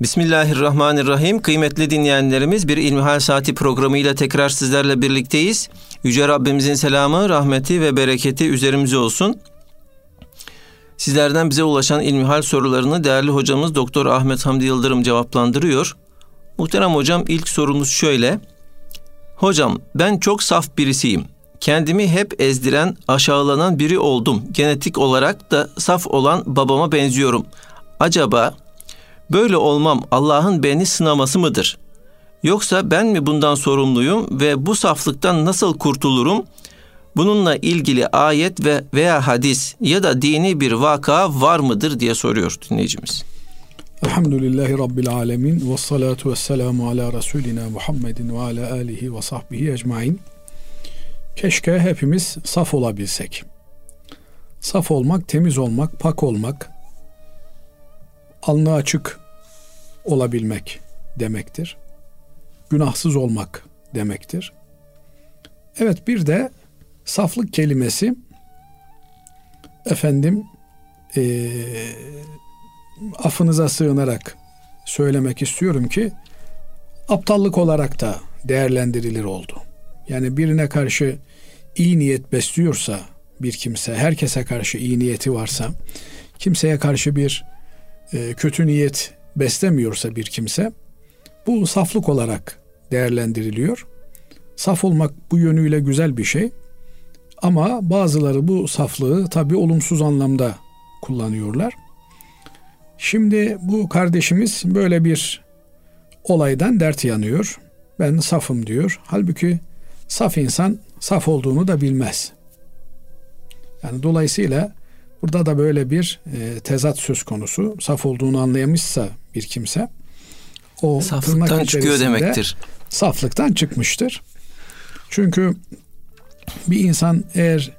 Bismillahirrahmanirrahim. Kıymetli dinleyenlerimiz bir İlmihal Saati programıyla tekrar sizlerle birlikteyiz. Yüce Rabbimizin selamı, rahmeti ve bereketi üzerimize olsun. Sizlerden bize ulaşan ilmihal sorularını değerli hocamız Doktor Ahmet Hamdi Yıldırım cevaplandırıyor. Muhterem hocam ilk sorumuz şöyle. Hocam ben çok saf birisiyim. Kendimi hep ezdiren, aşağılanan biri oldum. Genetik olarak da saf olan babama benziyorum. Acaba böyle olmam Allah'ın beni sınaması mıdır? Yoksa ben mi bundan sorumluyum ve bu saflıktan nasıl kurtulurum? Bununla ilgili ayet ve veya hadis ya da dini bir vaka var mıdır diye soruyor dinleyicimiz. Elhamdülillahi Rabbil Alemin ve salatu ve selamu ala Resulina Muhammedin ve ala alihi ve sahbihi ecmain. Keşke hepimiz saf olabilsek. Saf olmak, temiz olmak, pak olmak, alnı açık olabilmek demektir. Günahsız olmak demektir. Evet bir de saflık kelimesi efendim e, affınıza sığınarak söylemek istiyorum ki aptallık olarak da değerlendirilir oldu. Yani birine karşı iyi niyet besliyorsa bir kimse, herkese karşı iyi niyeti varsa, kimseye karşı bir e, kötü niyet beslemiyorsa bir kimse, bu saflık olarak değerlendiriliyor. Saf olmak bu yönüyle güzel bir şey. Ama bazıları bu saflığı tabi olumsuz anlamda kullanıyorlar. Şimdi bu kardeşimiz böyle bir olaydan dert yanıyor. Ben safım diyor. Halbuki saf insan saf olduğunu da bilmez. Yani dolayısıyla burada da böyle bir e, tezat söz konusu. Saf olduğunu anlayamışsa bir kimse o saflıktan çıkıyor demektir. Saflıktan çıkmıştır. Çünkü bir insan eğer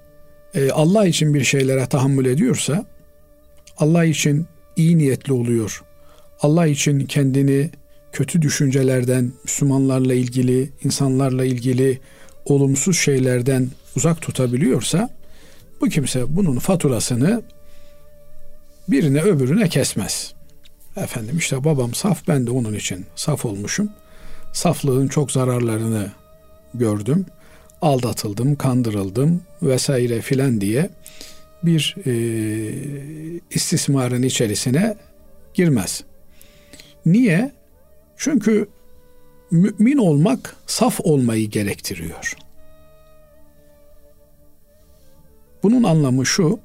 e, Allah için bir şeylere tahammül ediyorsa Allah için iyi niyetli oluyor. Allah için kendini kötü düşüncelerden, Müslümanlarla ilgili, insanlarla ilgili olumsuz şeylerden uzak tutabiliyorsa bu kimse bunun faturasını birine öbürüne kesmez. Efendim işte babam saf ben de onun için saf olmuşum. Saflığın çok zararlarını gördüm. Aldatıldım, kandırıldım vesaire filan diye bir e, istismarın içerisine girmez. Niye? Çünkü mümin olmak saf olmayı gerektiriyor. Bunun anlamı şu.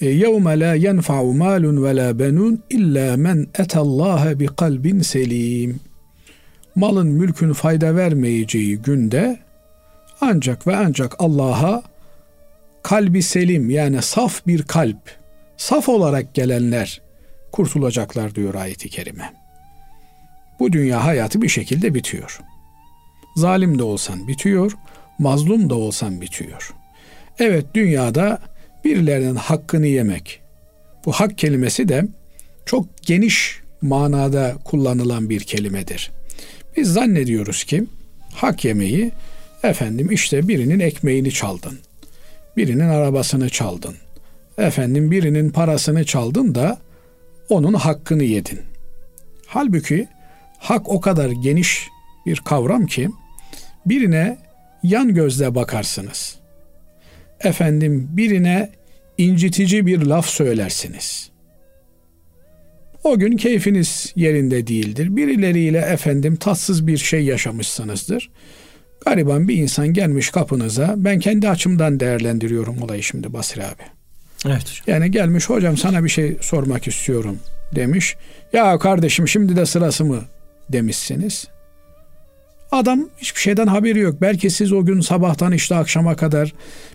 يَوْمَ لَا يَنْفَعُ مَالٌ وَلَا بَنُونَ اِلَّا مَنْ اَتَى اللّٰهَ بِقَلْبٍ selim. Malın mülkün fayda vermeyeceği günde ancak ve ancak Allah'a kalbi selim yani saf bir kalp, saf olarak gelenler kurtulacaklar diyor ayeti kerime. Bu dünya hayatı bir şekilde bitiyor. Zalim de olsan bitiyor, mazlum da olsan bitiyor. Evet dünyada birilerinin hakkını yemek. Bu hak kelimesi de çok geniş manada kullanılan bir kelimedir. Biz zannediyoruz ki hak yemeği efendim işte birinin ekmeğini çaldın. Birinin arabasını çaldın. Efendim birinin parasını çaldın da onun hakkını yedin. Halbuki hak o kadar geniş bir kavram ki birine yan gözle bakarsınız. Efendim birine incitici bir laf söylersiniz. O gün keyfiniz yerinde değildir. Birileriyle efendim tatsız bir şey yaşamışsınızdır. Gariban bir insan gelmiş kapınıza. Ben kendi açımdan değerlendiriyorum olayı şimdi Basri abi. Evet hocam. Yani gelmiş hocam sana bir şey sormak istiyorum demiş. Ya kardeşim şimdi de sırası mı demişsiniz. Adam hiçbir şeyden haberi yok. Belki siz o gün sabahtan işte akşama kadar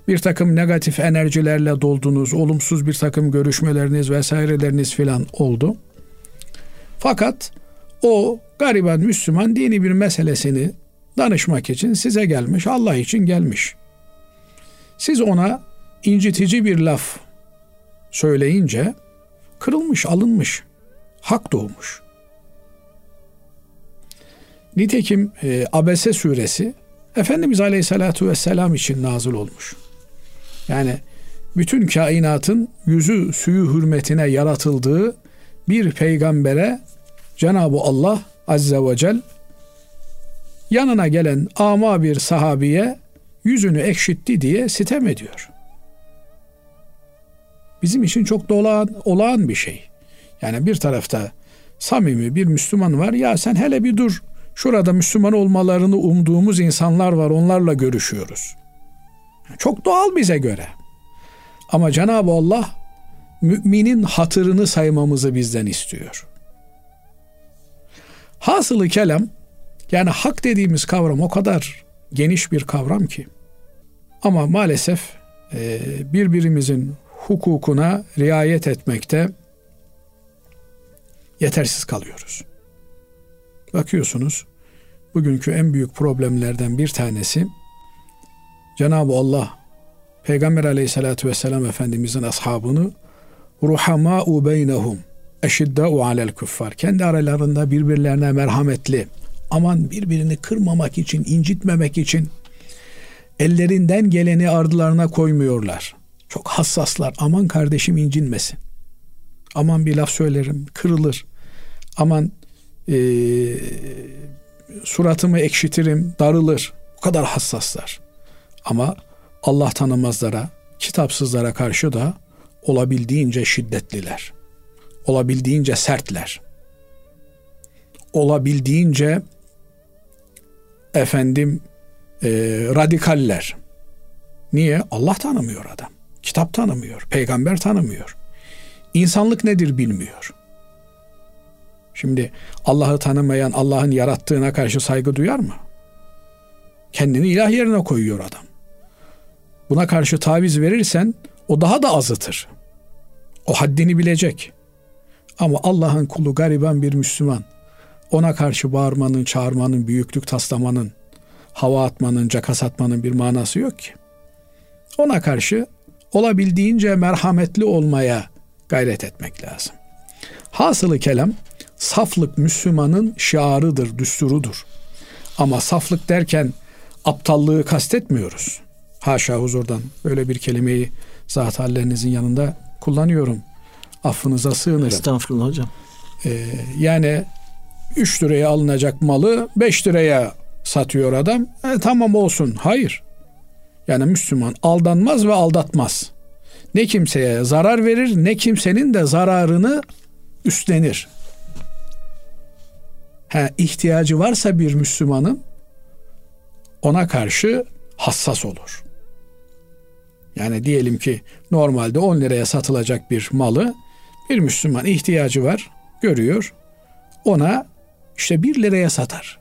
bir takım negatif enerjilerle doldunuz. Olumsuz bir takım görüşmeleriniz vesaireleriniz filan oldu. Fakat o gariban Müslüman dini bir meselesini danışmak için size gelmiş. Allah için gelmiş. Siz ona incitici bir laf söyleyince kırılmış, alınmış. Hak doğmuş. Nitekim e, Abese suresi Efendimiz Aleyhisselatü Vesselam için nazil olmuş. Yani bütün kainatın yüzü suyu hürmetine yaratıldığı bir peygambere Cenab-ı Allah Azze ve Celle yanına gelen ama bir sahabiye yüzünü ekşitti diye sitem ediyor. Bizim için çok da olağan bir şey. Yani bir tarafta samimi bir Müslüman var. Ya sen hele bir dur. Şurada Müslüman olmalarını umduğumuz insanlar var. Onlarla görüşüyoruz. Çok doğal bize göre. Ama Cenab-ı Allah müminin hatırını saymamızı bizden istiyor. Hasılı kelam yani hak dediğimiz kavram o kadar geniş bir kavram ki. Ama maalesef e, birbirimizin hukukuna riayet etmekte yetersiz kalıyoruz. Bakıyorsunuz bugünkü en büyük problemlerden bir tanesi Cenab-ı Allah Peygamber aleyhissalatü vesselam Efendimizin ashabını ruhamâ'u beynehum eşiddâ'u alel küffar kendi aralarında birbirlerine merhametli aman birbirini kırmamak için incitmemek için ellerinden geleni ardılarına koymuyorlar. Çok hassaslar. Aman kardeşim incinmesin. Aman bir laf söylerim kırılır. Aman e, suratımı ekşitirim darılır. Bu kadar hassaslar. Ama Allah tanımazlara, kitapsızlara karşı da olabildiğince şiddetliler. Olabildiğince sertler. Olabildiğince efendim e, radikaller. Niye? Allah tanımıyor adam. Kitap tanımıyor. Peygamber tanımıyor. İnsanlık nedir bilmiyor. Şimdi Allah'ı tanımayan Allah'ın yarattığına karşı saygı duyar mı? Kendini ilah yerine koyuyor adam. Buna karşı taviz verirsen o daha da azıtır. O haddini bilecek. Ama Allah'ın kulu gariban bir Müslüman. Ona karşı bağırmanın, çağırmanın, büyüklük taslamanın, hava atmanın, cakas atmanın bir manası yok ki. Ona karşı olabildiğince merhametli olmaya gayret etmek lazım. Hasılı kelam saflık Müslümanın şiarıdır, düsturudur. Ama saflık derken aptallığı kastetmiyoruz. Haşa huzurdan böyle bir kelimeyi zat hallerinizin yanında kullanıyorum. Affınıza sığınırım. Estağfurullah hocam. Ee, yani 3 liraya alınacak malı 5 liraya satıyor adam. E, tamam olsun. Hayır. Yani Müslüman aldanmaz ve aldatmaz. Ne kimseye zarar verir ne kimsenin de zararını üstlenir. Ha, ihtiyacı varsa bir Müslümanın ona karşı hassas olur. Yani diyelim ki normalde 10 liraya satılacak bir malı bir Müslüman ihtiyacı var, görüyor. Ona işte 1 liraya satar.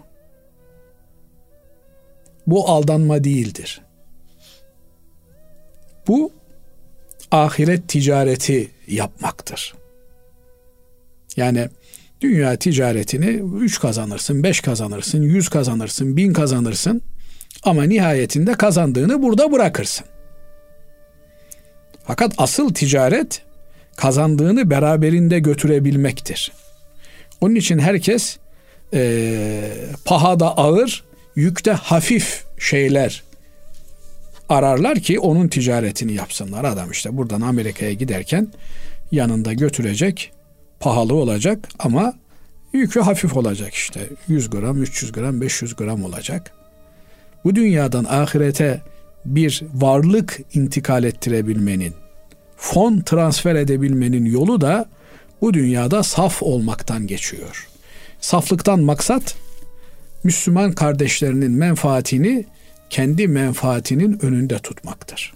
Bu aldanma değildir. Bu ahiret ticareti yapmaktır. Yani dünya ticaretini 3 kazanırsın, 5 kazanırsın, 100 kazanırsın, 1000 kazanırsın ama nihayetinde kazandığını burada bırakırsın. Fakat asıl ticaret kazandığını beraberinde götürebilmektir. Onun için herkes e, pahada ağır, yükte hafif şeyler ararlar ki onun ticaretini yapsınlar. Adam işte buradan Amerika'ya giderken yanında götürecek pahalı olacak ama yükü hafif olacak işte 100 gram, 300 gram, 500 gram olacak. Bu dünyadan ahirete bir varlık intikal ettirebilmenin, fon transfer edebilmenin yolu da bu dünyada saf olmaktan geçiyor. Saflıktan maksat Müslüman kardeşlerinin menfaatini kendi menfaatinin önünde tutmaktır.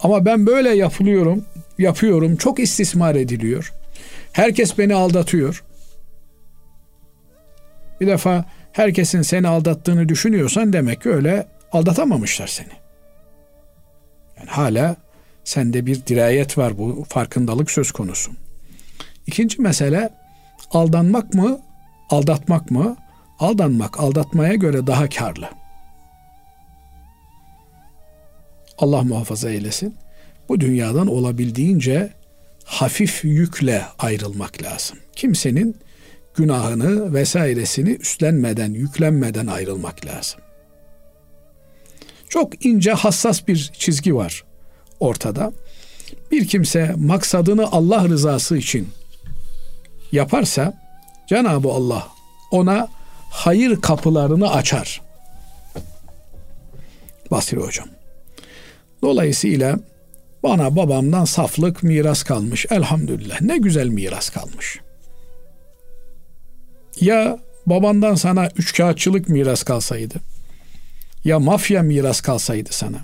Ama ben böyle yapılıyorum, yapıyorum, çok istismar ediliyor. Herkes beni aldatıyor. Bir defa herkesin seni aldattığını düşünüyorsan demek ki öyle aldatamamışlar seni. Yani hala sende bir dirayet var bu farkındalık söz konusu. İkinci mesele aldanmak mı, aldatmak mı? Aldanmak aldatmaya göre daha karlı. Allah muhafaza eylesin. Bu dünyadan olabildiğince hafif yükle ayrılmak lazım. Kimsenin günahını vesairesini üstlenmeden, yüklenmeden ayrılmak lazım. Çok ince, hassas bir çizgi var ortada. Bir kimse maksadını Allah rızası için yaparsa Cenab-ı Allah ona hayır kapılarını açar. Basri hocam. Dolayısıyla bana babamdan saflık miras kalmış. Elhamdülillah. Ne güzel miras kalmış. Ya babandan sana üç kağıtçılık miras kalsaydı. Ya mafya miras kalsaydı sana.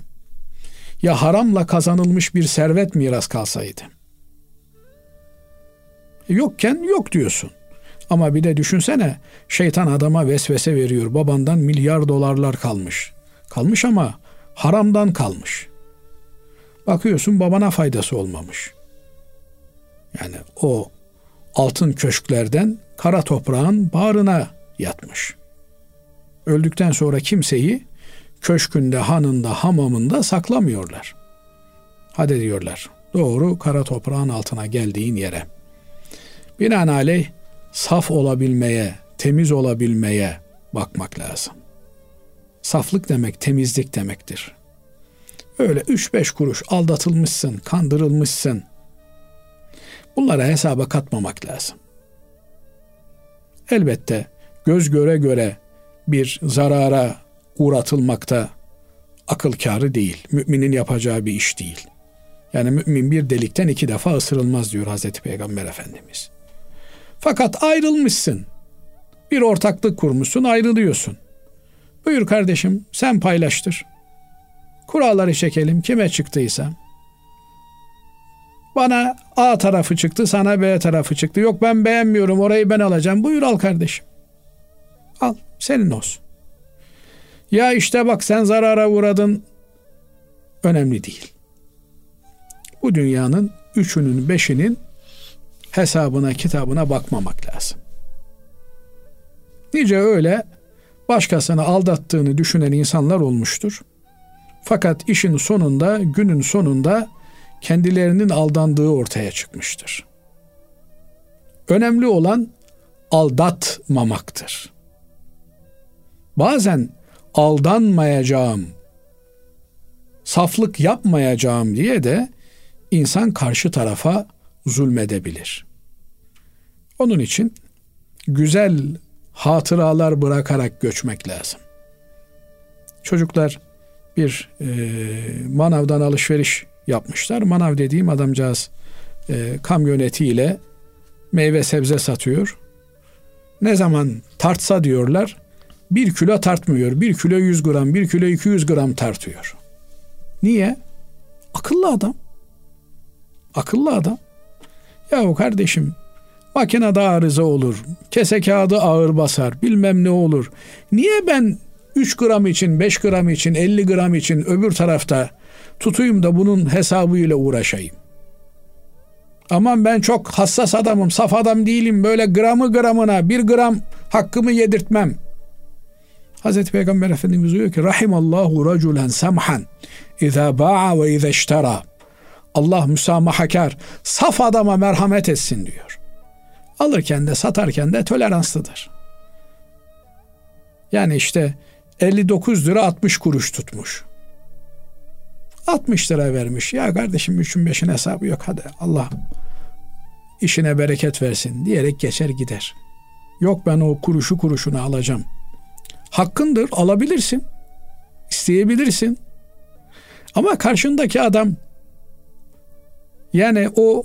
Ya haramla kazanılmış bir servet miras kalsaydı. Yokken yok diyorsun. Ama bir de düşünsene şeytan adama vesvese veriyor. Babandan milyar dolarlar kalmış. Kalmış ama haramdan kalmış. Bakıyorsun babana faydası olmamış. Yani o altın köşklerden kara toprağın bağrına yatmış. Öldükten sonra kimseyi köşkünde, hanında, hamamında saklamıyorlar. Hadi diyorlar. Doğru kara toprağın altına geldiğin yere. Binaenaleyh saf olabilmeye, temiz olabilmeye bakmak lazım. Saflık demek temizlik demektir. Öyle üç beş kuruş aldatılmışsın, kandırılmışsın. Bunlara hesaba katmamak lazım. Elbette göz göre göre bir zarara uğratılmakta akıl kârı değil. Müminin yapacağı bir iş değil. Yani mümin bir delikten iki defa ısırılmaz diyor Hazreti Peygamber Efendimiz. Fakat ayrılmışsın. Bir ortaklık kurmuşsun, ayrılıyorsun. Buyur kardeşim, sen paylaştır. Kuralları çekelim kime çıktıysa. Bana A tarafı çıktı, sana B tarafı çıktı. Yok ben beğenmiyorum, orayı ben alacağım. Buyur al kardeşim. Al, senin olsun. Ya işte bak sen zarara uğradın. Önemli değil. Bu dünyanın üçünün beşinin hesabına kitabına bakmamak lazım. Nice öyle başkasını aldattığını düşünen insanlar olmuştur. Fakat işin sonunda, günün sonunda kendilerinin aldandığı ortaya çıkmıştır. Önemli olan aldatmamaktır. Bazen aldanmayacağım, saflık yapmayacağım diye de insan karşı tarafa zulmedebilir. Onun için güzel hatıralar bırakarak göçmek lazım. Çocuklar bir e, manavdan alışveriş yapmışlar. Manav dediğim adamcağız e, kamyonetiyle meyve sebze satıyor. Ne zaman tartsa diyorlar bir kilo tartmıyor. Bir kilo 100 gram, bir kilo 200 gram tartıyor. Niye? Akıllı adam. Akıllı adam. Yahu kardeşim makinede arıza olur. Kese kağıdı ağır basar. Bilmem ne olur. Niye ben 3 gram için, 5 gram için, 50 gram için öbür tarafta tutuyum da bunun hesabıyla uğraşayım? Aman ben çok hassas adamım, saf adam değilim. Böyle gramı gramına bir gram hakkımı yedirtmem. Hazreti Peygamber Efendimiz diyor ki Rahimallahu raculen samhan İza ba'a ve iza iştara Allah müsamahakar, saf adama merhamet etsin diyor. Alırken de satarken de toleranslıdır. Yani işte 59 lira 60 kuruş tutmuş. 60 lira vermiş. Ya kardeşim üçün beşin hesabı yok hadi Allah işine bereket versin diyerek geçer gider. Yok ben o kuruşu kuruşunu alacağım. Hakkındır alabilirsin. isteyebilirsin. Ama karşındaki adam yani o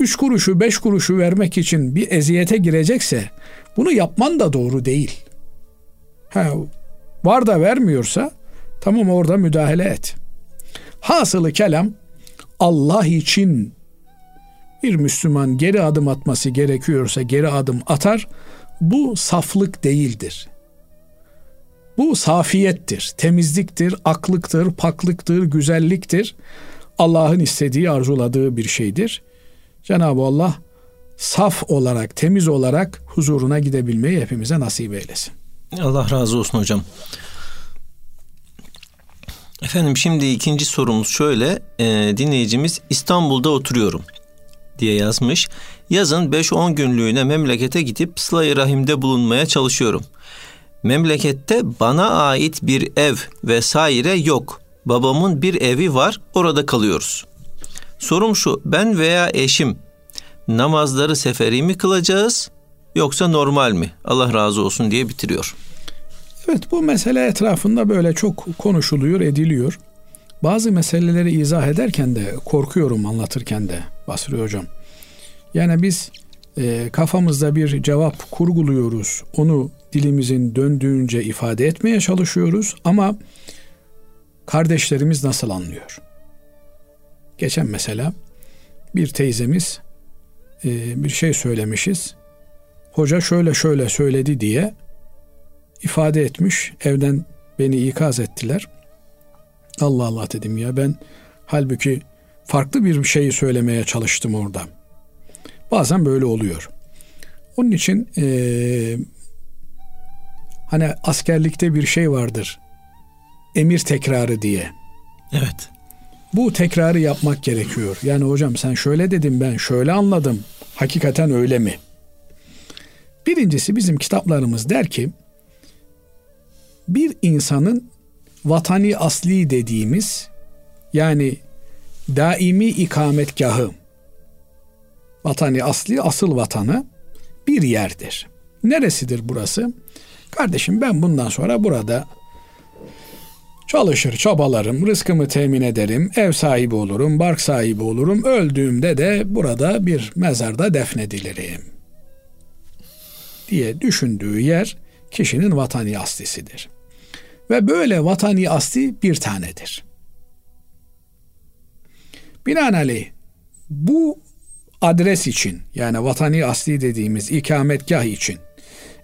üç kuruşu beş kuruşu vermek için bir eziyete girecekse bunu yapman da doğru değil. Ha, var da vermiyorsa tamam orada müdahale et. Hasılı kelam Allah için bir Müslüman geri adım atması gerekiyorsa geri adım atar. Bu saflık değildir. Bu safiyettir, temizliktir, aklıktır, paklıktır, güzelliktir. Allah'ın istediği, arzuladığı bir şeydir. Cenab-ı Allah saf olarak, temiz olarak huzuruna gidebilmeyi hepimize nasip eylesin. Allah razı olsun hocam. Efendim şimdi ikinci sorumuz şöyle. E, dinleyicimiz İstanbul'da oturuyorum diye yazmış. Yazın 5-10 günlüğüne memlekete gidip sıla rahimde bulunmaya çalışıyorum. Memlekette bana ait bir ev vesaire yok. Babamın bir evi var, orada kalıyoruz. Sorum şu, ben veya eşim namazları seferi mi kılacağız yoksa normal mi? Allah razı olsun diye bitiriyor. Evet bu mesele etrafında böyle çok konuşuluyor, ediliyor. Bazı meseleleri izah ederken de korkuyorum anlatırken de Basri Hocam. Yani biz e, kafamızda bir cevap kurguluyoruz. Onu dilimizin döndüğünce ifade etmeye çalışıyoruz ama kardeşlerimiz nasıl anlıyor? Geçen mesela bir teyzemiz e, bir şey söylemişiz. Hoca şöyle şöyle söyledi diye ifade etmiş. Evden beni ikaz ettiler. Allah Allah dedim ya ben halbuki farklı bir şeyi söylemeye çalıştım orada. Bazen böyle oluyor. Onun için e, hani askerlikte bir şey vardır. Emir tekrarı diye. Evet. Bu tekrarı yapmak gerekiyor. Yani hocam sen şöyle dedin ben şöyle anladım. Hakikaten öyle mi? Birincisi bizim kitaplarımız der ki bir insanın vatani asli dediğimiz yani daimi ikametgahı vatani asli asıl vatanı bir yerdir. Neresidir burası? Kardeşim ben bundan sonra burada çalışır, çabalarım, rızkımı temin ederim, ev sahibi olurum, bark sahibi olurum. Öldüğümde de burada bir mezarda defnedilirim diye düşündüğü yer kişinin vatani aslisidir. Ve böyle vatani asli bir tanedir. Binaenaleyh bu adres için yani vatani asli dediğimiz ikametgah için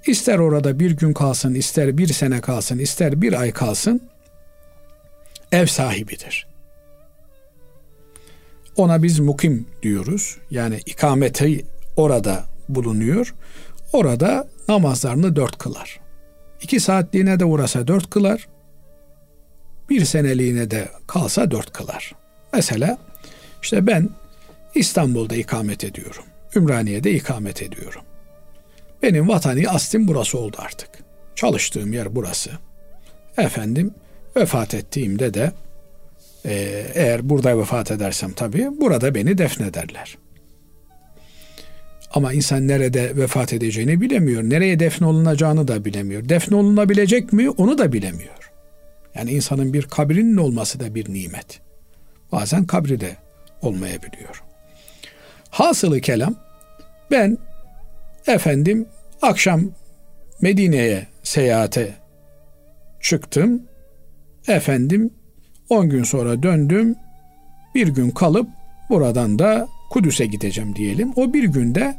ister orada bir gün kalsın, ister bir sene kalsın, ister bir ay kalsın ev sahibidir. Ona biz mukim diyoruz. Yani ikameti orada bulunuyor. Orada namazlarını dört kılar. İki saatliğine de uğrasa dört kılar. Bir seneliğine de kalsa dört kılar. Mesela işte ben İstanbul'da ikamet ediyorum. Ümraniye'de ikamet ediyorum. Benim vatani aslim burası oldu artık. Çalıştığım yer burası. Efendim vefat ettiğimde de eğer burada vefat edersem tabii burada beni defnederler. Ama insan nerede vefat edeceğini bilemiyor. Nereye defnolunacağını da bilemiyor. Defnolunabilecek mi onu da bilemiyor. Yani insanın bir kabrinin olması da bir nimet. Bazen kabri de olmayabiliyor. Hasılı kelam ben efendim akşam Medine'ye seyahate çıktım. Efendim 10 gün sonra döndüm. Bir gün kalıp buradan da Kudüs'e gideceğim diyelim. O bir günde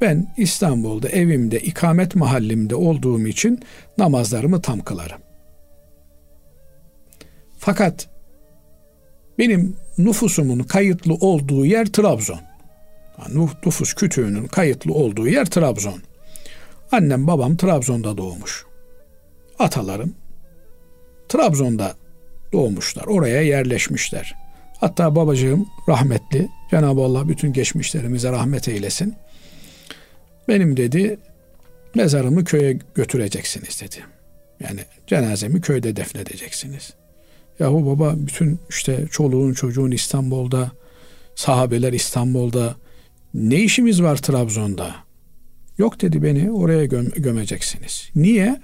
ben İstanbul'da evimde ikamet mahallimde olduğum için namazlarımı tam kılarım. Fakat benim nüfusumun kayıtlı olduğu yer Trabzon. Nüfus kütüğünün kayıtlı olduğu yer Trabzon. Annem babam Trabzon'da doğmuş. Atalarım Trabzon'da doğmuşlar. Oraya yerleşmişler. Hatta babacığım rahmetli Cenab-ı Allah bütün geçmişlerimize rahmet eylesin. Benim dedi mezarımı köye götüreceksiniz dedi. Yani cenazemi köyde defnedeceksiniz. Yahu baba bütün işte çoluğun çocuğun İstanbul'da, sahabeler İstanbul'da ne işimiz var Trabzon'da? Yok dedi beni oraya göm- gömeceksiniz. Niye?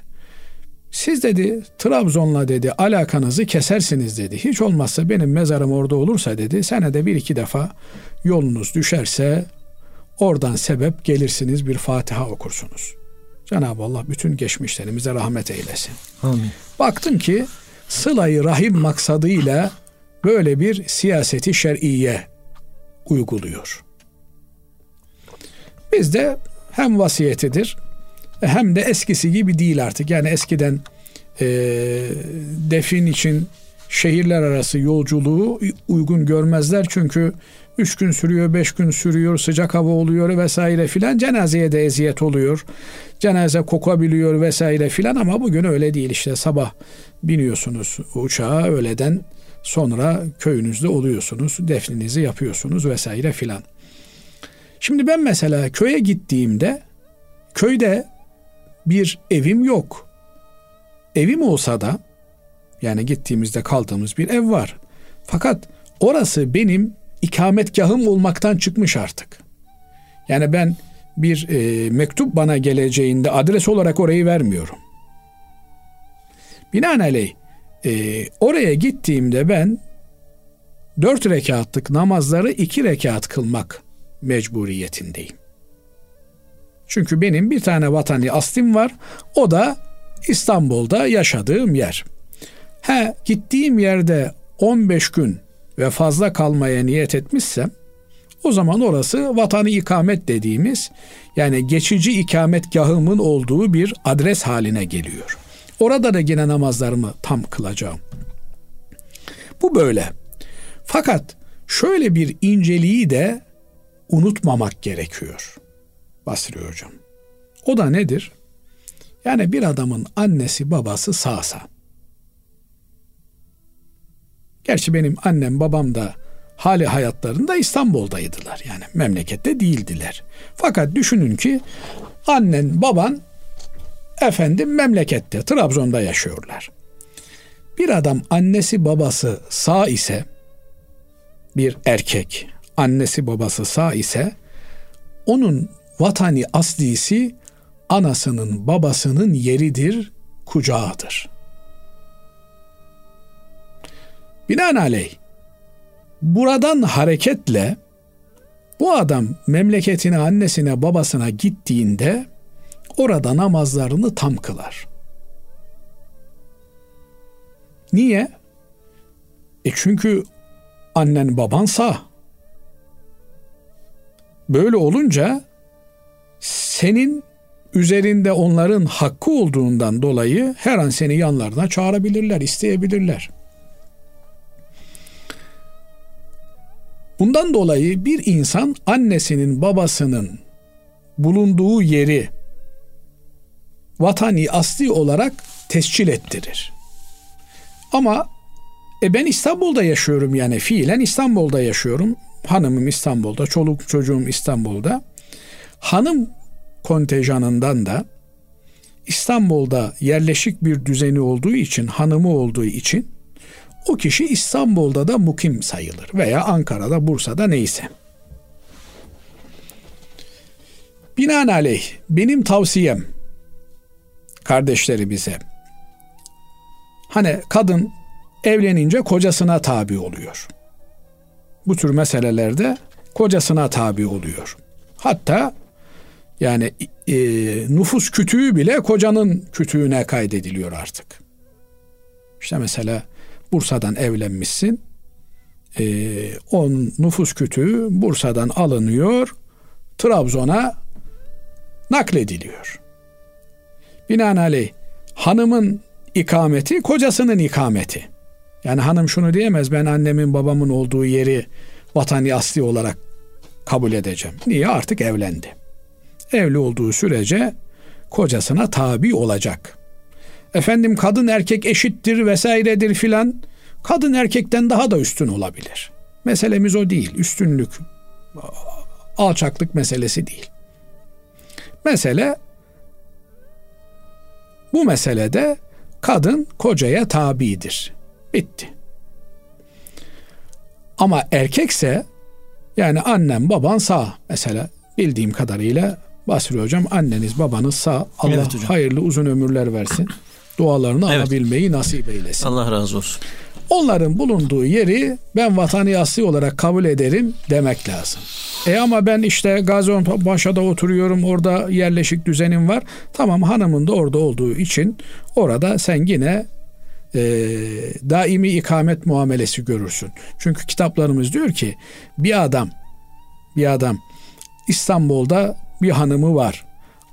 Siz dedi Trabzon'la dedi alakanızı kesersiniz dedi. Hiç olmazsa benim mezarım orada olursa dedi senede bir iki defa yolunuz düşerse oradan sebep gelirsiniz bir Fatiha okursunuz. Cenab-ı Allah bütün geçmişlerimize rahmet eylesin. Amin. Baktım ki sılayı rahim maksadıyla böyle bir siyaseti şer'iye uyguluyor. Bizde hem vasiyetidir hem de eskisi gibi değil artık. Yani eskiden e, defin için şehirler arası yolculuğu uygun görmezler çünkü üç gün sürüyor, beş gün sürüyor, sıcak hava oluyor vesaire filan. Cenazeye de eziyet oluyor. Cenaze kokabiliyor vesaire filan ama bugün öyle değil işte sabah biniyorsunuz uçağa öğleden sonra köyünüzde oluyorsunuz, defninizi yapıyorsunuz vesaire filan. Şimdi ben mesela köye gittiğimde köyde bir evim yok. Evim olsa da yani gittiğimizde kaldığımız bir ev var. Fakat orası benim ikametgahım olmaktan çıkmış artık. Yani ben bir e, mektup bana geleceğinde adres olarak orayı vermiyorum. Binaenaleyh e, oraya gittiğimde ben dört rekatlık namazları iki rekat kılmak mecburiyetindeyim. Çünkü benim bir tane vatani aslim var. O da İstanbul'da yaşadığım yer. He gittiğim yerde 15 gün ve fazla kalmaya niyet etmişsem o zaman orası vatanı ikamet dediğimiz yani geçici ikametgahımın olduğu bir adres haline geliyor. Orada da yine namazlarımı tam kılacağım. Bu böyle. Fakat şöyle bir inceliği de unutmamak gerekiyor. Basri Hocam. O da nedir? Yani bir adamın annesi babası sağsa. Gerçi benim annem babam da hali hayatlarında İstanbul'daydılar. Yani memlekette değildiler. Fakat düşünün ki annen baban efendim memlekette Trabzon'da yaşıyorlar. Bir adam annesi babası sağ ise bir erkek annesi babası sağ ise onun vatani aslisi anasının babasının yeridir, kucağıdır. Binaenaleyh buradan hareketle bu adam memleketine, annesine, babasına gittiğinde orada namazlarını tam kılar. Niye? E çünkü annen baban sağ. Böyle olunca senin üzerinde onların hakkı olduğundan dolayı her an seni yanlarına çağırabilirler, isteyebilirler. Bundan dolayı bir insan annesinin babasının bulunduğu yeri vatani asli olarak tescil ettirir. Ama e ben İstanbul'da yaşıyorum yani fiilen İstanbul'da yaşıyorum. Hanımım İstanbul'da, çoluk çocuğum İstanbul'da. Hanım kontenjanından da İstanbul'da yerleşik bir düzeni olduğu için, hanımı olduğu için o kişi İstanbul'da da mukim sayılır veya Ankara'da, Bursa'da neyse. Binaenaleyh benim tavsiyem kardeşleri bize hani kadın evlenince kocasına tabi oluyor. Bu tür meselelerde kocasına tabi oluyor. Hatta yani e, nüfus kütüğü bile kocanın kütüğüne kaydediliyor artık. İşte mesela Bursa'dan evlenmişsin. E, o nüfus kütüğü Bursa'dan alınıyor. Trabzon'a naklediliyor. Binaenaleyh hanımın ikameti kocasının ikameti. Yani hanım şunu diyemez ben annemin babamın olduğu yeri vatani asli olarak kabul edeceğim. Niye? Artık evlendi. Evli olduğu sürece kocasına tabi olacak. Efendim kadın erkek eşittir vesairedir filan. Kadın erkekten daha da üstün olabilir. Meselemiz o değil. Üstünlük, alçaklık meselesi değil. Mesele bu meselede kadın kocaya tabidir. Bitti. Ama erkekse yani annem baban sağ mesela bildiğim kadarıyla Basri hocam anneniz babanız sağ Allah evet hayırlı uzun ömürler versin. Dualarını evet. alabilmeyi nasip eylesin. Allah razı olsun. Onların bulunduğu yeri ben vatani asli olarak kabul ederim demek lazım. E ama ben işte Gaziantep'de oturuyorum orada yerleşik düzenim var. Tamam hanımın da orada olduğu için orada sen yine e, daimi ikamet muamelesi görürsün. Çünkü kitaplarımız diyor ki bir adam bir adam İstanbul'da bir hanımı var.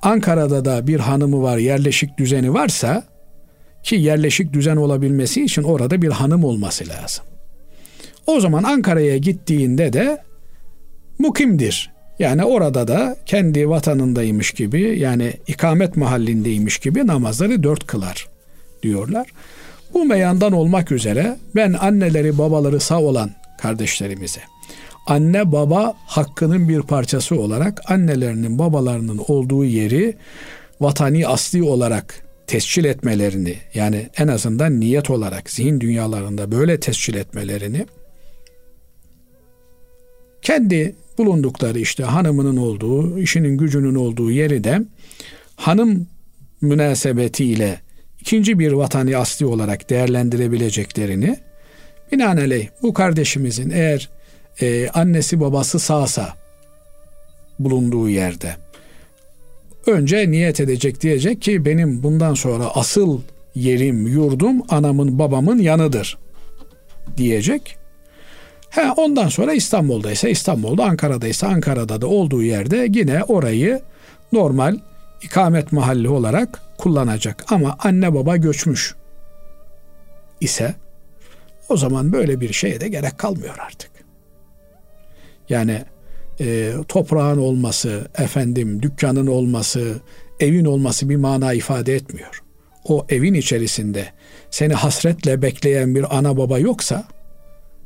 Ankara'da da bir hanımı var, yerleşik düzeni varsa ki yerleşik düzen olabilmesi için orada bir hanım olması lazım. O zaman Ankara'ya gittiğinde de mukimdir. Yani orada da kendi vatanındaymış gibi yani ikamet mahallindeymiş gibi namazları dört kılar diyorlar. Bu meyandan olmak üzere ben anneleri babaları sağ olan kardeşlerimize anne baba hakkının bir parçası olarak annelerinin babalarının olduğu yeri vatani asli olarak tescil etmelerini yani en azından niyet olarak zihin dünyalarında böyle tescil etmelerini kendi bulundukları işte hanımının olduğu, işinin gücünün olduğu yeri de hanım münasebetiyle ikinci bir vatani asli olarak değerlendirebileceklerini binaenaleyh bu kardeşimizin eğer e, annesi babası sağsa bulunduğu yerde önce niyet edecek diyecek ki benim bundan sonra asıl yerim, yurdum anamın babamın yanıdır diyecek. He, ondan sonra İstanbul'daysa İstanbul'da, Ankara'daysa Ankara'da da olduğu yerde yine orayı normal ikamet mahalli olarak kullanacak. Ama anne baba göçmüş ise o zaman böyle bir şeye de gerek kalmıyor artık. Yani e, toprağın olması, efendim dükkanın olması, evin olması bir mana ifade etmiyor. O evin içerisinde seni hasretle bekleyen bir ana baba yoksa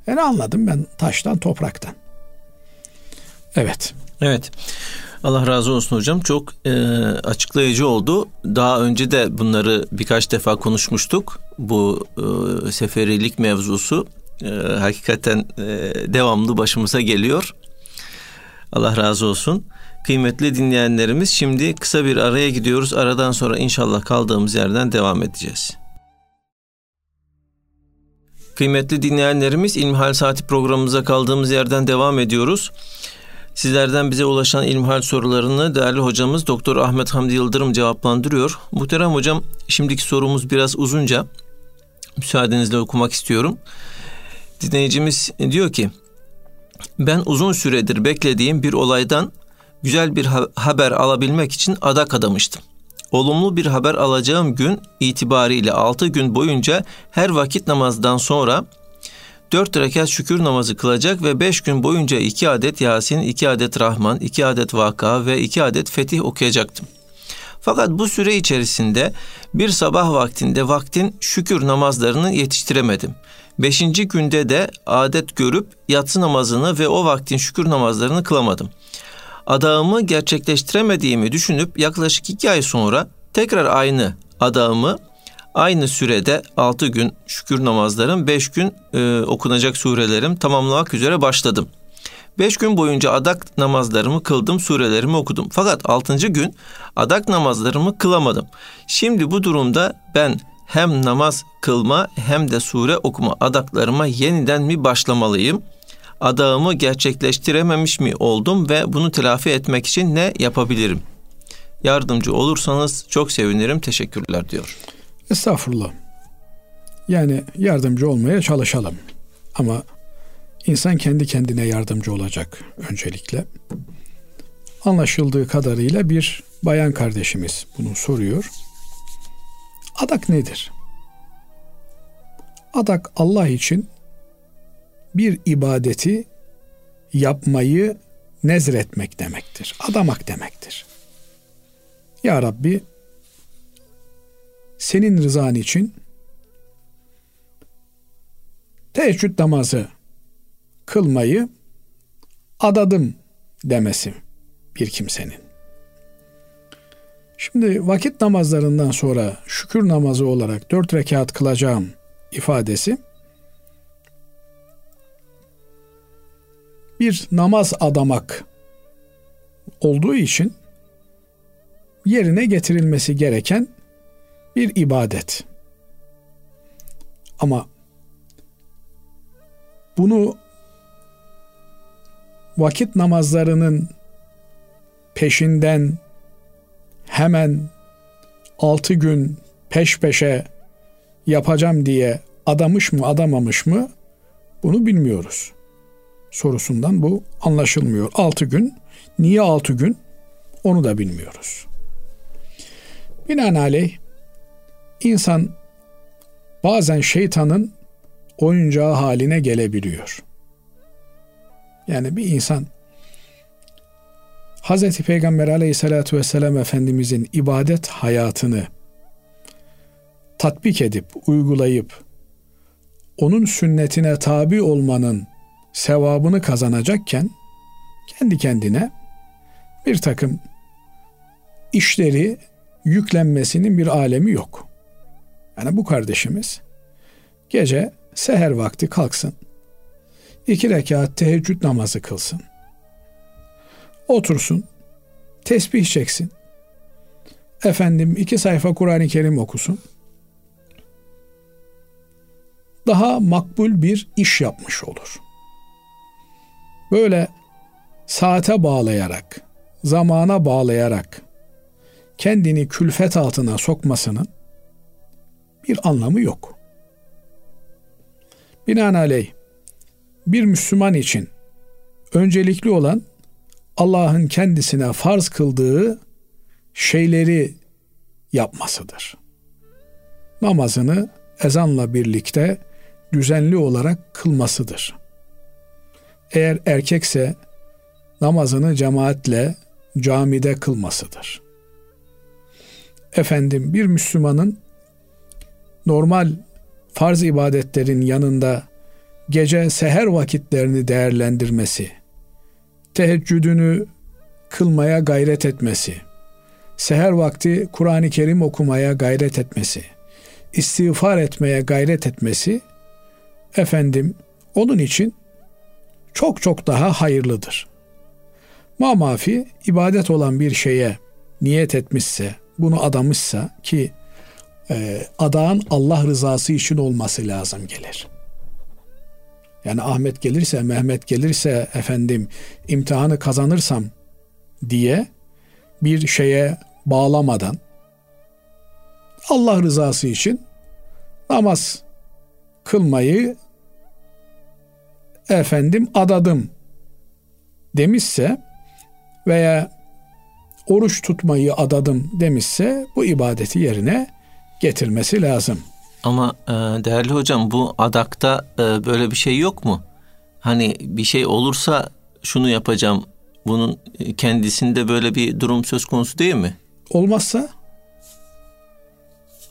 yani anladım ben taştan topraktan. Evet. Evet. Allah razı olsun hocam. Çok e, açıklayıcı oldu. Daha önce de bunları birkaç defa konuşmuştuk. Bu e, seferilik mevzusu e, hakikaten e, devamlı başımıza geliyor. Allah razı olsun. Kıymetli dinleyenlerimiz şimdi kısa bir araya gidiyoruz. Aradan sonra inşallah kaldığımız yerden devam edeceğiz. Kıymetli dinleyenlerimiz İlmihal Saati programımıza kaldığımız yerden devam ediyoruz. Sizlerden bize ulaşan ilmihal sorularını değerli hocamız Doktor Ahmet Hamdi Yıldırım cevaplandırıyor. Muhterem hocam şimdiki sorumuz biraz uzunca. Müsaadenizle okumak istiyorum. Dinleyicimiz diyor ki ben uzun süredir beklediğim bir olaydan güzel bir haber alabilmek için adak adamıştım. Olumlu bir haber alacağım gün itibariyle 6 gün boyunca her vakit namazdan sonra 4 rekat şükür namazı kılacak ve 5 gün boyunca 2 adet Yasin, 2 adet Rahman, 2 adet Vaka ve 2 adet Fetih okuyacaktım. Fakat bu süre içerisinde bir sabah vaktinde vaktin şükür namazlarını yetiştiremedim. Beşinci günde de adet görüp yatsı namazını ve o vaktin şükür namazlarını kılamadım. Adağımı gerçekleştiremediğimi düşünüp yaklaşık iki ay sonra tekrar aynı adağımı aynı sürede 6 gün şükür namazlarım, 5 gün e, okunacak surelerim tamamlamak üzere başladım. 5 gün boyunca adak namazlarımı kıldım, surelerimi okudum. Fakat 6. gün adak namazlarımı kılamadım. Şimdi bu durumda ben hem namaz kılma hem de sure okuma adaklarıma yeniden mi başlamalıyım? Adağımı gerçekleştirememiş mi oldum ve bunu telafi etmek için ne yapabilirim? Yardımcı olursanız çok sevinirim. Teşekkürler diyor. Estağfurullah. Yani yardımcı olmaya çalışalım. Ama insan kendi kendine yardımcı olacak öncelikle. Anlaşıldığı kadarıyla bir bayan kardeşimiz bunu soruyor. Adak nedir? Adak Allah için bir ibadeti yapmayı nezretmek demektir. Adamak demektir. Ya Rabbi senin rızan için teheccüd namazı kılmayı adadım demesi bir kimsenin. Şimdi vakit namazlarından sonra şükür namazı olarak dört rekat kılacağım ifadesi bir namaz adamak olduğu için yerine getirilmesi gereken bir ibadet. Ama bunu vakit namazlarının peşinden hemen altı gün peş peşe yapacağım diye adamış mı adamamış mı bunu bilmiyoruz. Sorusundan bu anlaşılmıyor. Altı gün, niye altı gün onu da bilmiyoruz. Binaenaleyh insan bazen şeytanın oyuncağı haline gelebiliyor. Yani bir insan Hz. Peygamber aleyhissalatü vesselam Efendimizin ibadet hayatını tatbik edip, uygulayıp, onun sünnetine tabi olmanın sevabını kazanacakken, kendi kendine bir takım işleri yüklenmesinin bir alemi yok. Yani bu kardeşimiz gece seher vakti kalksın, iki rekat teheccüd namazı kılsın otursun, tesbih çeksin. Efendim iki sayfa Kur'an-ı Kerim okusun. Daha makbul bir iş yapmış olur. Böyle saate bağlayarak, zamana bağlayarak kendini külfet altına sokmasının bir anlamı yok. Binaenaleyh bir Müslüman için öncelikli olan Allah'ın kendisine farz kıldığı şeyleri yapmasıdır. Namazını ezanla birlikte düzenli olarak kılmasıdır. Eğer erkekse namazını cemaatle camide kılmasıdır. Efendim bir Müslümanın normal farz ibadetlerin yanında gece seher vakitlerini değerlendirmesi, teheccüdünü kılmaya gayret etmesi, seher vakti Kur'an-ı Kerim okumaya gayret etmesi, istiğfar etmeye gayret etmesi efendim onun için çok çok daha hayırlıdır. Mamafi ibadet olan bir şeye niyet etmişse, bunu adamışsa ki e, adağın Allah rızası için olması lazım gelir. Yani Ahmet gelirse, Mehmet gelirse efendim imtihanı kazanırsam diye bir şeye bağlamadan Allah rızası için namaz kılmayı efendim adadım demişse veya oruç tutmayı adadım demişse bu ibadeti yerine getirmesi lazım. Ama e, değerli hocam bu adakta e, böyle bir şey yok mu? Hani bir şey olursa şunu yapacağım. Bunun kendisinde böyle bir durum söz konusu değil mi? Olmazsa?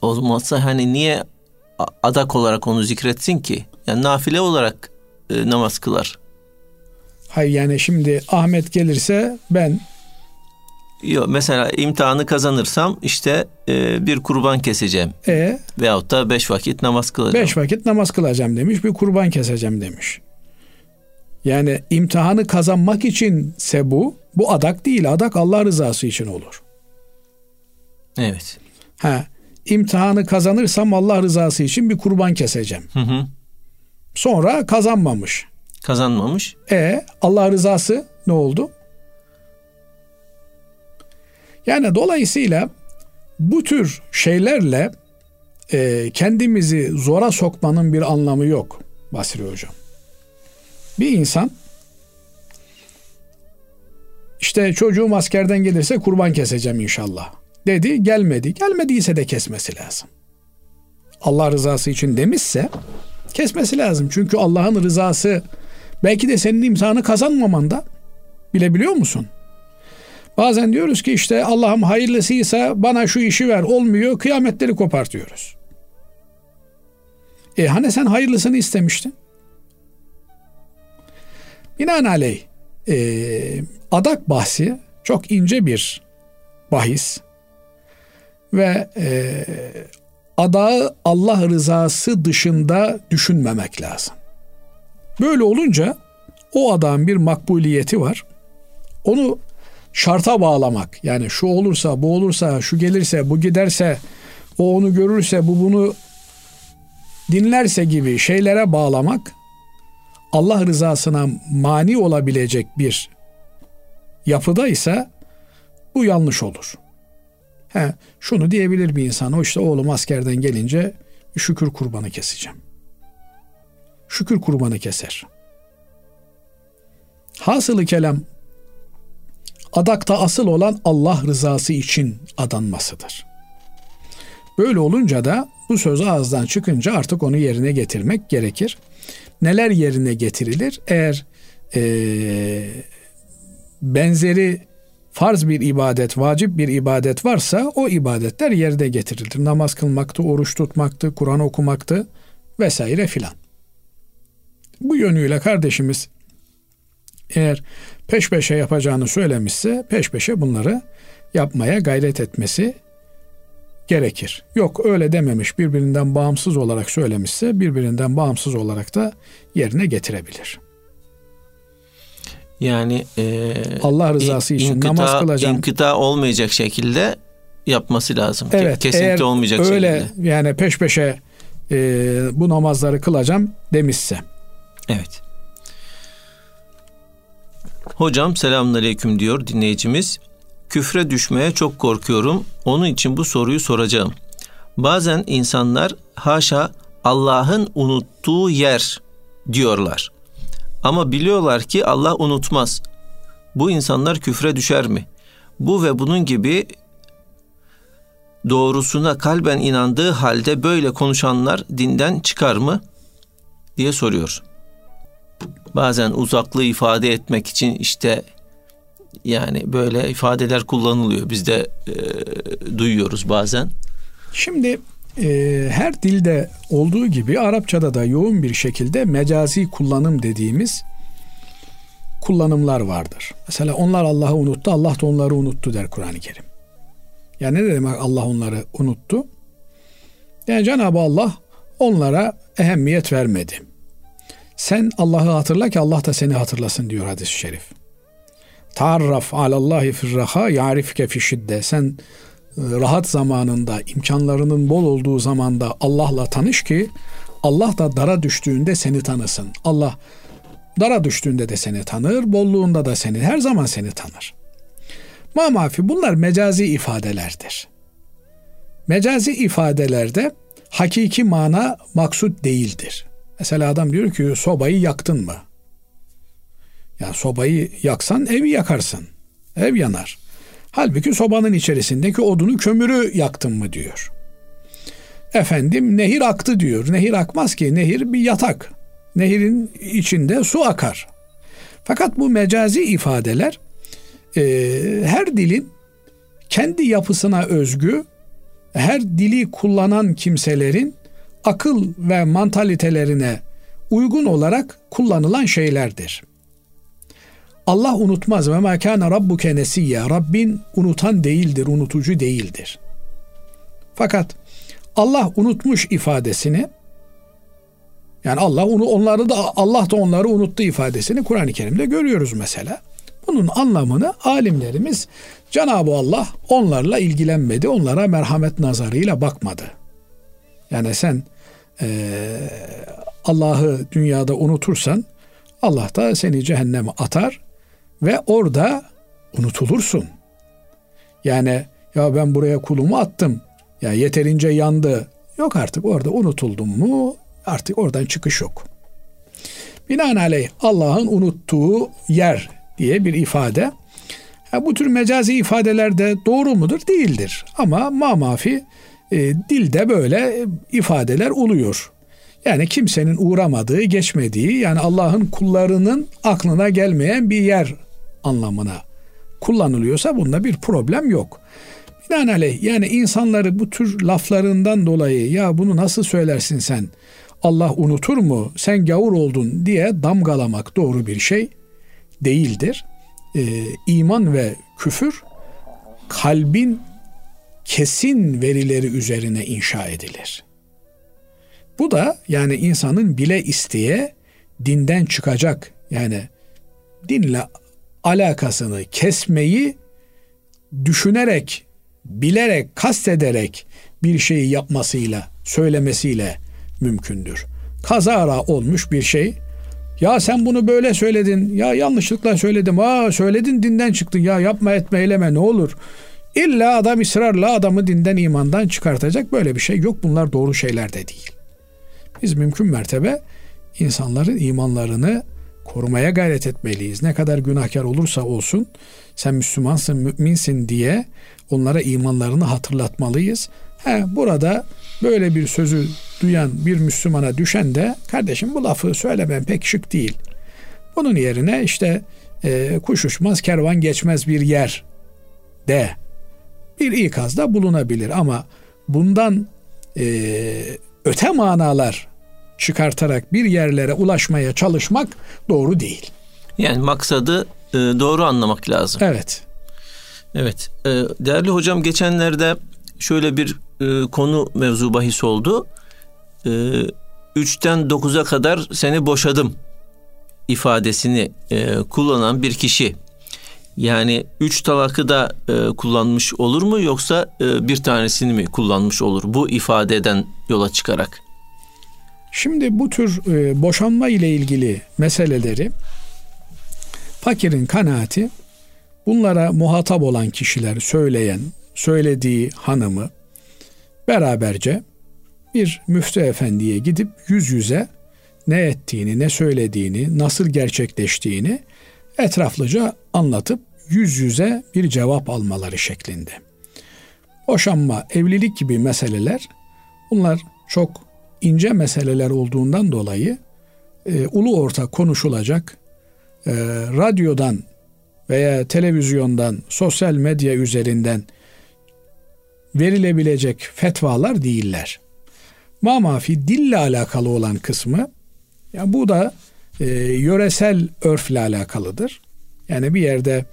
Olmazsa hani niye adak olarak onu zikretsin ki? Yani nafile olarak e, namaz kılar. Hayır yani şimdi Ahmet gelirse ben Yok mesela imtihanı kazanırsam işte e, bir kurban keseceğim. E veyahut da beş vakit namaz kılacağım. Beş vakit namaz kılacağım demiş, bir kurban keseceğim demiş. Yani imtihanı kazanmak içinse bu, bu adak değil. Adak Allah rızası için olur. Evet. Ha, imtihanı kazanırsam Allah rızası için bir kurban keseceğim. Hı hı. Sonra kazanmamış. Kazanmamış. E Allah rızası ne oldu? Yani dolayısıyla bu tür şeylerle e, kendimizi zora sokmanın bir anlamı yok Basri Hocam. Bir insan işte çocuğum askerden gelirse kurban keseceğim inşallah dedi gelmedi. Gelmediyse de kesmesi lazım. Allah rızası için demişse kesmesi lazım. Çünkü Allah'ın rızası belki de senin imtihanı kazanmamanda bilebiliyor musun? Bazen diyoruz ki işte Allah'ım hayırlısıysa bana şu işi ver olmuyor kıyametleri kopartıyoruz. E hani sen hayırlısını istemiştin? Binaenaleyh e, adak bahsi çok ince bir bahis ve e, adağı Allah rızası dışında düşünmemek lazım. Böyle olunca o adamın bir makbuliyeti var. Onu şarta bağlamak yani şu olursa bu olursa şu gelirse bu giderse o onu görürse bu bunu dinlerse gibi şeylere bağlamak Allah rızasına mani olabilecek bir yapıda ise bu yanlış olur. He, şunu diyebilir bir insan. O işte oğlum askerden gelince şükür kurbanı keseceğim. Şükür kurbanı keser. Hasılı kelam adakta asıl olan Allah rızası için adanmasıdır. Böyle olunca da bu söz ağızdan çıkınca artık onu yerine getirmek gerekir. Neler yerine getirilir? Eğer e, benzeri farz bir ibadet, vacip bir ibadet varsa o ibadetler yerine getirilir. Namaz kılmaktı, oruç tutmaktı, Kur'an okumaktı vesaire filan. Bu yönüyle kardeşimiz eğer peş peşe yapacağını söylemişse peş peşe bunları yapmaya gayret etmesi gerekir. Yok öyle dememiş birbirinden bağımsız olarak söylemişse birbirinden bağımsız olarak da yerine getirebilir. Yani e, Allah rızası için inkıta, namaz kılacağım. İnkıta olmayacak şekilde yapması lazım. Evet, Kesinlikle olmayacak öyle şekilde. yani peş peşe e, bu namazları kılacağım demişse. Evet. Hocam selamünaleyküm diyor dinleyicimiz. Küfre düşmeye çok korkuyorum. Onun için bu soruyu soracağım. Bazen insanlar haşa Allah'ın unuttuğu yer diyorlar. Ama biliyorlar ki Allah unutmaz. Bu insanlar küfre düşer mi? Bu ve bunun gibi doğrusuna kalben inandığı halde böyle konuşanlar dinden çıkar mı? diye soruyor. Bazen uzaklığı ifade etmek için işte yani böyle ifadeler kullanılıyor. Biz de e, duyuyoruz bazen. Şimdi e, her dilde olduğu gibi Arapçada da yoğun bir şekilde mecazi kullanım dediğimiz kullanımlar vardır. Mesela onlar Allah'ı unuttu, Allah da onları unuttu der Kur'an-ı Kerim. Yani ne demek Allah onları unuttu? Yani Cenab-ı Allah onlara ehemmiyet vermedi. Sen Allah'ı hatırla ki Allah da seni hatırlasın diyor hadis-i şerif. Ta'arraf alallahi firraha ya'rifke fi şidde. Sen e, rahat zamanında, imkanlarının bol olduğu zamanda Allah'la tanış ki Allah da dara düştüğünde seni tanısın. Allah dara düştüğünde de seni tanır, bolluğunda da seni, her zaman seni tanır. Ma mafi bunlar mecazi ifadelerdir. Mecazi ifadelerde hakiki mana maksut değildir. Mesela adam diyor ki sobayı yaktın mı? Ya sobayı yaksan evi yakarsın. Ev yanar. Halbuki sobanın içerisindeki odunu kömürü yaktın mı diyor. Efendim nehir aktı diyor. Nehir akmaz ki nehir bir yatak. Nehirin içinde su akar. Fakat bu mecazi ifadeler e, her dilin kendi yapısına özgü, her dili kullanan kimselerin akıl ve mantalitelerine uygun olarak kullanılan şeylerdir. Allah unutmaz ve ma kana rabbuke nesiyya. Rabbin unutan değildir, unutucu değildir. Fakat Allah unutmuş ifadesini yani Allah onu onları da Allah da onları unuttu ifadesini Kur'an-ı Kerim'de görüyoruz mesela. Bunun anlamını alimlerimiz Cenab-ı Allah onlarla ilgilenmedi, onlara merhamet nazarıyla bakmadı. Yani sen e, Allah'ı dünyada unutursan Allah da seni cehenneme atar ve orada unutulursun. Yani ya ben buraya kulumu attım. Ya yeterince yandı. Yok artık orada unutuldum mu artık oradan çıkış yok. Binaenaleyh Allah'ın unuttuğu yer diye bir ifade. Ya bu tür mecazi ifadeler de doğru mudur? Değildir. Ama mamafi e, dilde böyle ifadeler oluyor. Yani kimsenin uğramadığı, geçmediği yani Allah'ın kullarının aklına gelmeyen bir yer anlamına kullanılıyorsa bunda bir problem yok. Binaenaleyh yani insanları bu tür laflarından dolayı ya bunu nasıl söylersin sen? Allah unutur mu? Sen gavur oldun diye damgalamak doğru bir şey değildir. Ee, iman ve küfür kalbin kesin verileri üzerine inşa edilir. Bu da yani insanın bile isteye dinden çıkacak yani dinle alakasını kesmeyi düşünerek, bilerek, kastederek bir şeyi yapmasıyla, söylemesiyle mümkündür. Kazara olmuş bir şey. Ya sen bunu böyle söyledin. Ya yanlışlıkla söyledim. Aa söyledin dinden çıktın. Ya yapma etme eyleme ne olur. İlla adam ısrarla adamı dinden imandan çıkartacak böyle bir şey yok. Bunlar doğru şeyler de değil. Biz mümkün mertebe insanların imanlarını korumaya gayret etmeliyiz. Ne kadar günahkar olursa olsun sen Müslümansın, müminsin diye onlara imanlarını hatırlatmalıyız. He, burada böyle bir sözü duyan bir Müslümana düşen de kardeşim bu lafı söylemen pek şık değil. Bunun yerine işte e, kuş uçmaz kervan geçmez bir yer de bir ikazda bulunabilir ama bundan e, öte manalar çıkartarak bir yerlere ulaşmaya çalışmak doğru değil. Yani maksadı e, doğru anlamak lazım. Evet. Evet. E, değerli hocam geçenlerde şöyle bir e, konu mevzu bahis oldu. E, 3'ten 9'a kadar seni boşadım ifadesini e, kullanan bir kişi yani üç talakı da e, kullanmış olur mu yoksa e, bir tanesini mi kullanmış olur bu ifadeden yola çıkarak? Şimdi bu tür e, boşanma ile ilgili meseleleri fakirin kanaati bunlara muhatap olan kişiler söyleyen, söylediği hanımı beraberce bir müftü efendiye gidip yüz yüze ne ettiğini, ne söylediğini, nasıl gerçekleştiğini etraflıca anlatıp yüz yüze bir cevap almaları şeklinde. Boşanma, evlilik gibi meseleler bunlar çok ince meseleler olduğundan dolayı e, ulu orta konuşulacak e, radyodan veya televizyondan, sosyal medya üzerinden verilebilecek fetvalar değiller. Mamafi dille alakalı olan kısmı ya bu da e, yöresel örfle alakalıdır. Yani bir yerde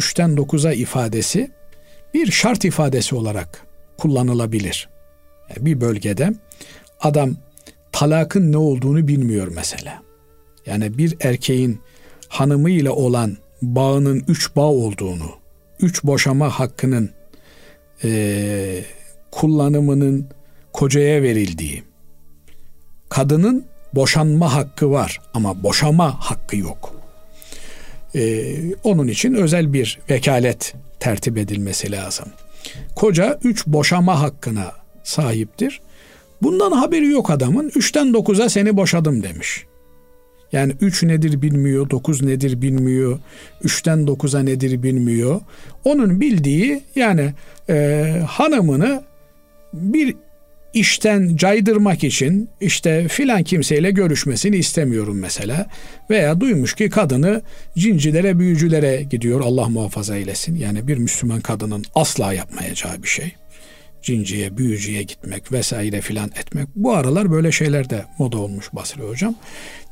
3'ten 9'a ifadesi bir şart ifadesi olarak kullanılabilir. Yani bir bölgede adam talakın ne olduğunu bilmiyor mesela. Yani bir erkeğin hanımıyla olan bağının üç bağ olduğunu, üç boşama hakkının e, kullanımının kocaya verildiği, kadının boşanma hakkı var ama boşama hakkı yok. Ee, onun için özel bir vekalet tertip edilmesi lazım. Koca üç boşama hakkına sahiptir. Bundan haberi yok adamın. Üçten dokuza seni boşadım demiş. Yani üç nedir bilmiyor, dokuz nedir bilmiyor, üçten dokuza nedir bilmiyor. Onun bildiği yani e, hanımını bir işten caydırmak için işte filan kimseyle görüşmesini istemiyorum mesela. Veya duymuş ki kadını cincilere, büyücülere gidiyor Allah muhafaza eylesin. Yani bir Müslüman kadının asla yapmayacağı bir şey. Cinciye, büyücüye gitmek vesaire filan etmek. Bu aralar böyle şeyler de moda olmuş Basri Hocam.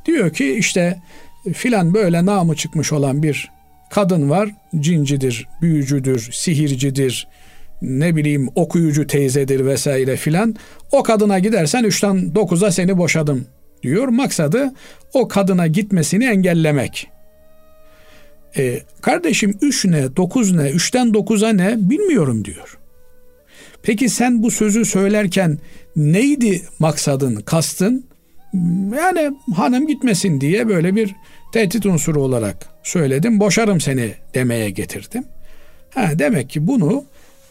Diyor ki işte filan böyle namı çıkmış olan bir kadın var. Cincidir, büyücüdür, sihircidir, ne bileyim okuyucu teyzedir vesaire filan. O kadına gidersen üçten dokuza seni boşadım diyor. Maksadı o kadına gitmesini engellemek. E, kardeşim üç ne, dokuz ne, üçten dokuza ne bilmiyorum diyor. Peki sen bu sözü söylerken neydi maksadın, kastın? Yani hanım gitmesin diye böyle bir tehdit unsuru olarak söyledim. Boşarım seni demeye getirdim. Ha, demek ki bunu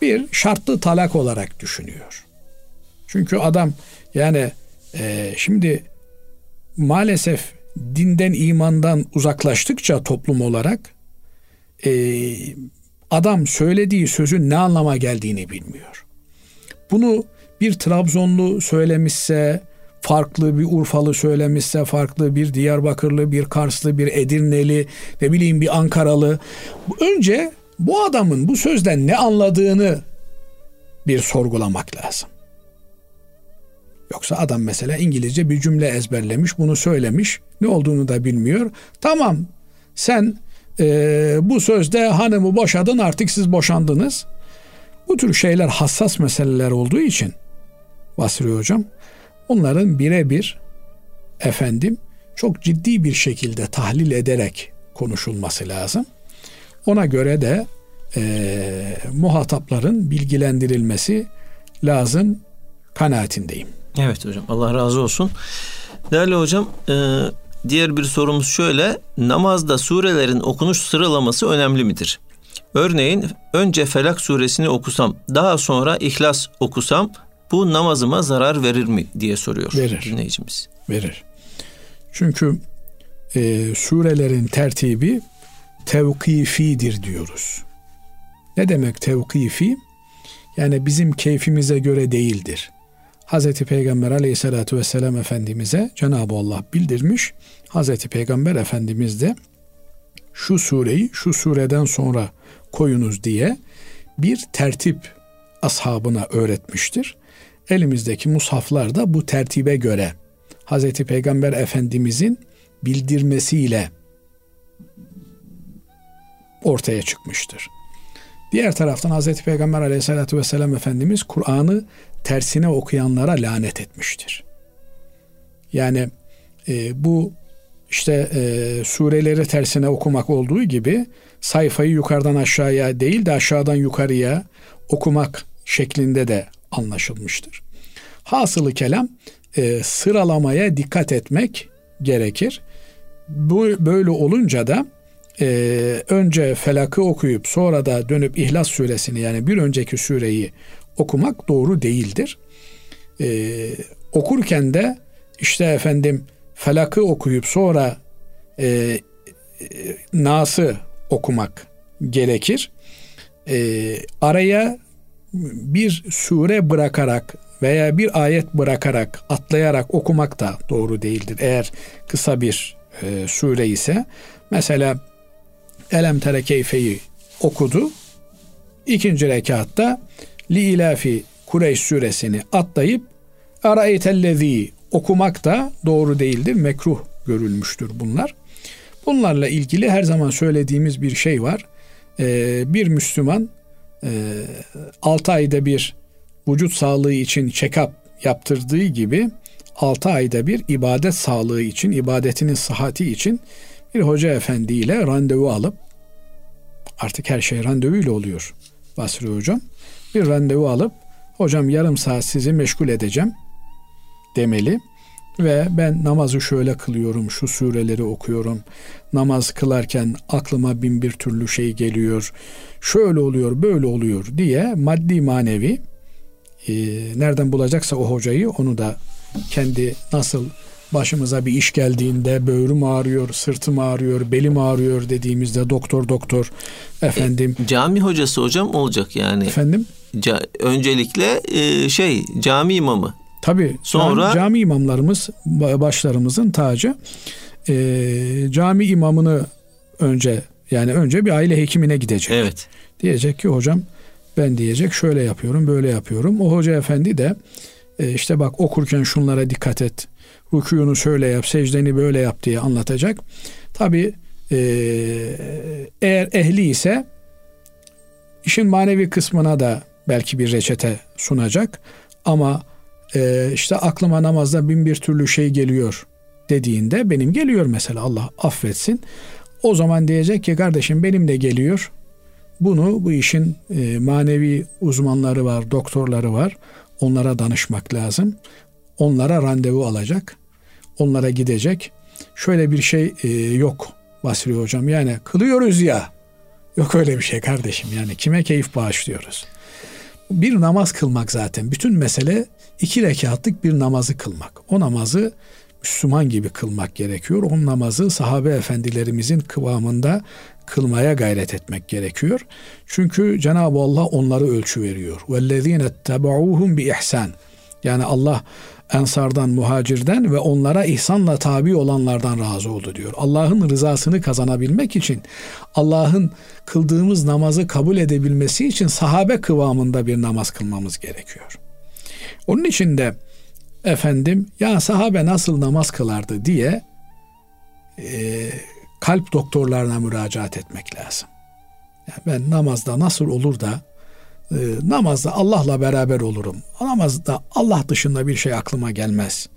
bir şartlı talak olarak düşünüyor. Çünkü adam yani e, şimdi maalesef dinden imandan uzaklaştıkça toplum olarak e, adam söylediği sözün ne anlama geldiğini bilmiyor. Bunu bir Trabzonlu söylemişse, farklı bir Urfalı söylemişse, farklı bir Diyarbakırlı, bir Karslı, bir Edirneli, ne bileyim bir Ankaralı. Önce bu adamın bu sözden ne anladığını bir sorgulamak lazım. Yoksa adam mesela İngilizce bir cümle ezberlemiş, bunu söylemiş, ne olduğunu da bilmiyor. Tamam, sen e, bu sözde hanımı boşadın, artık siz boşandınız. Bu tür şeyler hassas meseleler olduğu için Basri Hocam, onların birebir efendim çok ciddi bir şekilde tahlil ederek konuşulması lazım. Ona göre de e, muhatapların bilgilendirilmesi lazım kanaatindeyim. Evet hocam Allah razı olsun. Değerli hocam e, diğer bir sorumuz şöyle. Namazda surelerin okunuş sıralaması önemli midir? Örneğin önce Felak suresini okusam daha sonra İhlas okusam bu namazıma zarar verir mi diye soruyor verir. dinleyicimiz. Verir. Çünkü e, surelerin tertibi tevkifidir diyoruz. Ne demek tevkifi? Yani bizim keyfimize göre değildir. Hazreti Peygamber aleyhissalatü vesselam Efendimiz'e Cenab-ı Allah bildirmiş. Hazreti Peygamber Efendimiz de şu sureyi şu sureden sonra koyunuz diye bir tertip ashabına öğretmiştir. Elimizdeki mushaflar da bu tertibe göre Hazreti Peygamber Efendimizin bildirmesiyle ortaya çıkmıştır. Diğer taraftan Hazreti Peygamber aleyhissalatü vesselam Efendimiz Kur'an'ı tersine okuyanlara lanet etmiştir. Yani e, bu işte e, sureleri tersine okumak olduğu gibi sayfayı yukarıdan aşağıya değil de aşağıdan yukarıya okumak şeklinde de anlaşılmıştır. Hasılı kelam e, sıralamaya dikkat etmek gerekir. Bu böyle olunca da e, önce felakı okuyup sonra da dönüp İhlas suresini yani bir önceki sureyi okumak doğru değildir. E, okurken de işte efendim felakı okuyup sonra e, e, Nas'ı okumak gerekir. E, araya bir sure bırakarak veya bir ayet bırakarak atlayarak okumak da doğru değildir. Eğer kısa bir e, sure ise mesela Elem tere keyfeyi okudu. İkinci rekatta Li ilafi Kureyş suresini atlayıp Araeytellezi okumak da doğru değildir. Mekruh görülmüştür bunlar. Bunlarla ilgili her zaman söylediğimiz bir şey var. Ee, bir Müslüman e, 6 ayda bir vücut sağlığı için check-up yaptırdığı gibi 6 ayda bir ibadet sağlığı için, ibadetinin sıhhati için bir hoca efendi ile randevu alıp artık her şey randevuyla oluyor Basri hocam. Bir randevu alıp hocam yarım saat sizi meşgul edeceğim demeli ve ben namazı şöyle kılıyorum, şu sureleri okuyorum. Namaz kılarken aklıma bin bir türlü şey geliyor. Şöyle oluyor, böyle oluyor diye maddi manevi e, nereden bulacaksa o hocayı onu da kendi nasıl başımıza bir iş geldiğinde böğrüm ağrıyor, sırtım ağrıyor, belim ağrıyor dediğimizde doktor doktor efendim. E, cami hocası hocam olacak yani. Efendim? Ca- öncelikle e, şey cami imamı. Tabii. Sonra cami, cami imamlarımız başlarımızın tacı. E, cami imamını önce yani önce bir aile hekimine gidecek. Evet. Diyecek ki hocam ben diyecek şöyle yapıyorum böyle yapıyorum. O hoca efendi de e, işte bak okurken şunlara dikkat et. Rükûnu şöyle yap, secdeni böyle yap diye anlatacak. Tabi e, eğer ehli ise işin manevi kısmına da belki bir reçete sunacak. Ama e, işte aklıma namazda bin bir türlü şey geliyor dediğinde benim geliyor mesela Allah affetsin. O zaman diyecek ki kardeşim benim de geliyor. Bunu bu işin e, manevi uzmanları var, doktorları var. Onlara danışmak lazım Onlara randevu alacak. Onlara gidecek. Şöyle bir şey e, yok Basri Hocam. Yani kılıyoruz ya. Yok öyle bir şey kardeşim. Yani kime keyif bağışlıyoruz? Bir namaz kılmak zaten. Bütün mesele iki rekatlık bir namazı kılmak. O namazı Müslüman gibi kılmak gerekiyor. O namazı sahabe efendilerimizin kıvamında kılmaya gayret etmek gerekiyor. Çünkü Cenab-ı Allah onları ölçü veriyor. وَالَّذ۪ينَ اتَّبَعُوهُمْ ihsan. Yani Allah ensardan, muhacirden ve onlara ihsanla tabi olanlardan razı oldu diyor. Allah'ın rızasını kazanabilmek için, Allah'ın kıldığımız namazı kabul edebilmesi için sahabe kıvamında bir namaz kılmamız gerekiyor. Onun için de efendim ya sahabe nasıl namaz kılardı diye e, kalp doktorlarına müracaat etmek lazım. Yani ben namazda nasıl olur da e, namazda Allah'la beraber olurum. Namazda Allah dışında bir şey aklıma gelmez.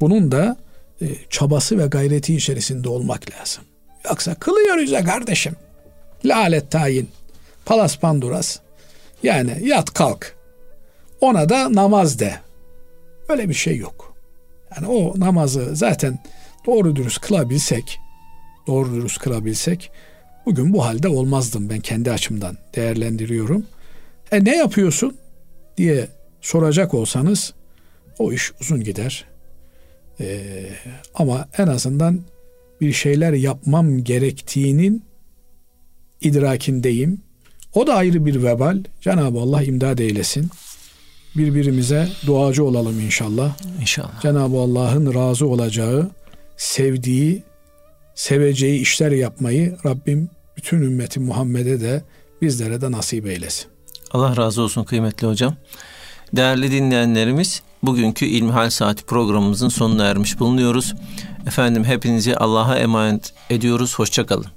Bunun da e, çabası ve gayreti içerisinde olmak lazım. Yoksa kılıyoruz ya kardeşim. Lalet tayin. Palas panduras. Yani yat kalk. Ona da namaz de. Öyle bir şey yok. Yani o namazı zaten doğru dürüst kılabilsek, doğru dürüst kılabilsek bugün bu halde olmazdım ben kendi açımdan değerlendiriyorum. E ne yapıyorsun diye soracak olsanız o iş uzun gider. E, ama en azından bir şeyler yapmam gerektiğinin idrakindeyim. O da ayrı bir vebal. Cenab-ı Allah imdad eylesin. Birbirimize duacı olalım inşallah. İnşallah. Cenab-ı Allah'ın razı olacağı, sevdiği, seveceği işler yapmayı Rabbim bütün ümmeti Muhammed'e de bizlere de nasip eylesin. Allah razı olsun kıymetli hocam. Değerli dinleyenlerimiz, bugünkü İlmihal Saati programımızın sonuna ermiş bulunuyoruz. Efendim hepinizi Allah'a emanet ediyoruz. Hoşçakalın.